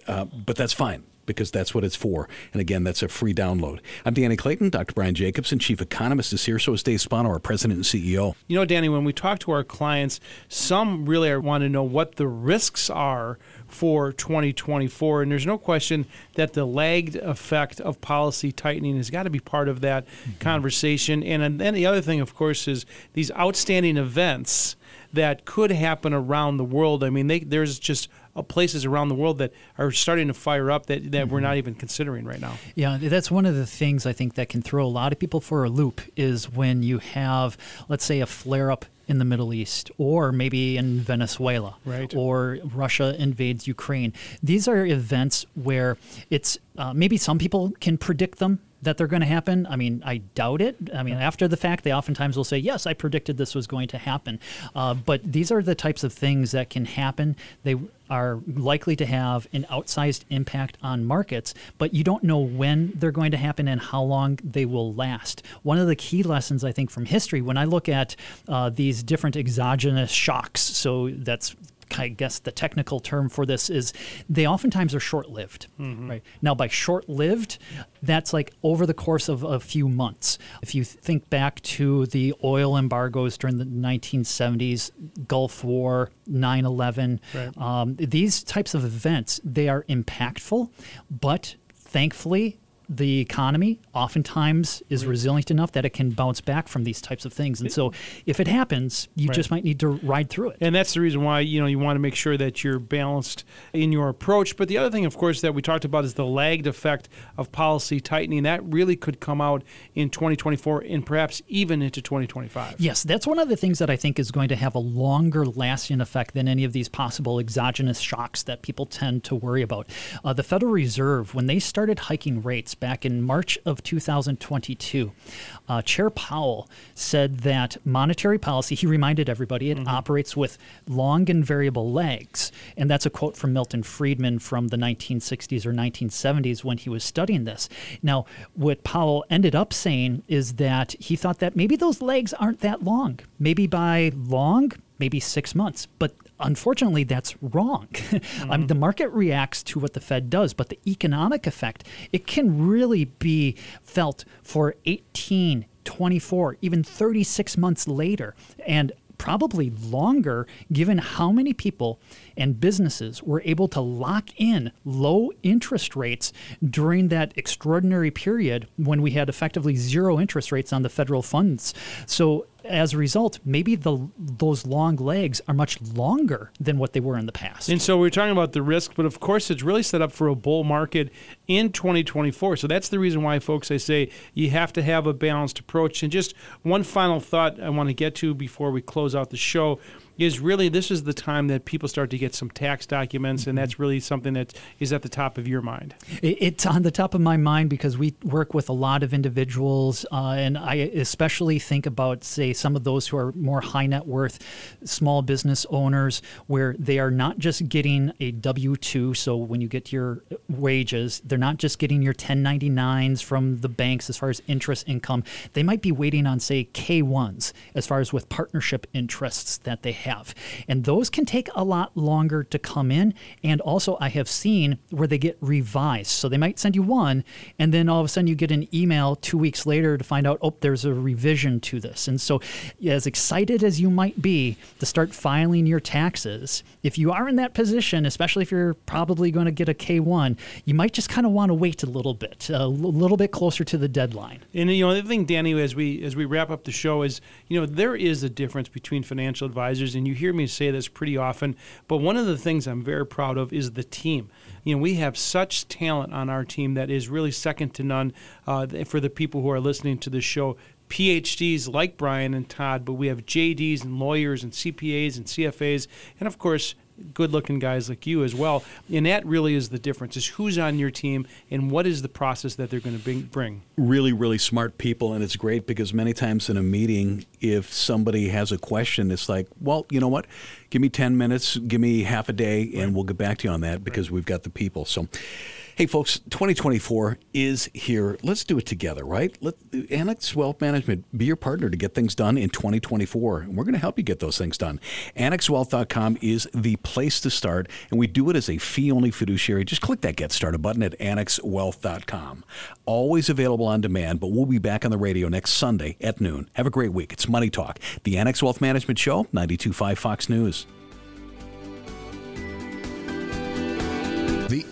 uh, but that's fine because that's what it's for. And again, that's a free download. I'm Danny Clayton. Dr. Brian Jacobsen, Chief Economist, is here. So is Dave Spano, our President and CEO. You know, Danny, when we talk to our clients, some really want to know what the risks are for 2024. And there's no question that the lagged effect of policy tightening has got to be part of that mm-hmm. conversation. And then the other thing, of course, is these outstanding events that could happen around the world. I mean, they, there's just places around the world that are starting to fire up that, that mm-hmm. we're not even considering right now. Yeah, that's one of the things I think that can throw a lot of people for a loop is when you have, let's say, a flare up in the Middle East or maybe in Venezuela right. or Russia invades Ukraine. These are events where it's uh, maybe some people can predict them that they're going to happen. I mean, I doubt it. I mean, after the fact, they oftentimes will say, "Yes, I predicted this was going to happen." Uh, but these are the types of things that can happen. They are likely to have an outsized impact on markets, but you don't know when they're going to happen and how long they will last. One of the key lessons, I think, from history, when I look at uh, these different exogenous shocks, so that's I guess the technical term for this is they oftentimes are short lived. Mm-hmm. Right now, by short lived, that's like over the course of a few months. If you think back to the oil embargoes during the 1970s, Gulf War, 9 11, right. um, these types of events, they are impactful, but thankfully, the economy oftentimes is right. resilient enough that it can bounce back from these types of things. And so if it happens, you right. just might need to ride through it. And that's the reason why, you know, you want to make sure that you're balanced in your approach. But the other thing, of course, that we talked about is the lagged effect of policy tightening. That really could come out in 2024 and perhaps even into 2025. Yes, that's one of the things that I think is going to have a longer lasting effect than any of these possible exogenous shocks that people tend to worry about. Uh, the Federal Reserve, when they started hiking rates, back in March of 2022. Uh, Chair Powell said that monetary policy, he reminded everybody, it mm-hmm. operates with long and variable lags. And that's a quote from Milton Friedman from the 1960s or 1970s when he was studying this. Now, what Powell ended up saying is that he thought that maybe those lags aren't that long. Maybe by long, maybe six months. But unfortunately, that's wrong. I um, mean, mm-hmm. the market reacts to what the Fed does, but the economic effect, it can really be felt for 18, 24, even 36 months later. And probably longer given how many people and businesses were able to lock in low interest rates during that extraordinary period when we had effectively zero interest rates on the federal funds. So as a result, maybe the those long lags are much longer than what they were in the past. And so we're talking about the risk, but of course, it's really set up for a bull market in 2024. So that's the reason why, folks, I say you have to have a balanced approach. And just one final thought I want to get to before we close out the show is really this is the time that people start to get some tax documents, and that's really something that is at the top of your mind. It's on the top of my mind because we work with a lot of individuals, uh, and I especially think about, say, some of those who are more high net worth small business owners, where they are not just getting a W 2. So when you get your wages, they're not just getting your 1099s from the banks as far as interest income. They might be waiting on, say, K 1s as far as with partnership interests that they have. And those can take a lot longer to come in. And also, I have seen where they get revised. So they might send you one, and then all of a sudden you get an email two weeks later to find out, oh, there's a revision to this. And so, as excited as you might be to start filing your taxes, if you are in that position, especially if you're probably going to get a K1, you might just kind of want to wait a little bit, a little bit closer to the deadline. And you know, the thing, Danny, as we as we wrap up the show is, you know, there is a difference between financial advisors, and you hear me say this pretty often. But one of the things I'm very proud of is the team. You know, we have such talent on our team that is really second to none uh, for the people who are listening to the show. PhDs like Brian and Todd, but we have JDs and lawyers and CPAs and CFAs, and of course, good looking guys like you as well. And that really is the difference is who's on your team and what is the process that they're going to bring. Really, really smart people. And it's great because many times in a meeting, if somebody has a question, it's like, well, you know what? Give me 10 minutes, give me half a day, and we'll get back to you on that because we've got the people. So, Hey, folks, 2024 is here. Let's do it together, right? Let Annex Wealth Management be your partner to get things done in 2024. And we're going to help you get those things done. AnnexWealth.com is the place to start, and we do it as a fee only fiduciary. Just click that Get Started button at AnnexWealth.com. Always available on demand, but we'll be back on the radio next Sunday at noon. Have a great week. It's Money Talk, the Annex Wealth Management Show, 925 Fox News.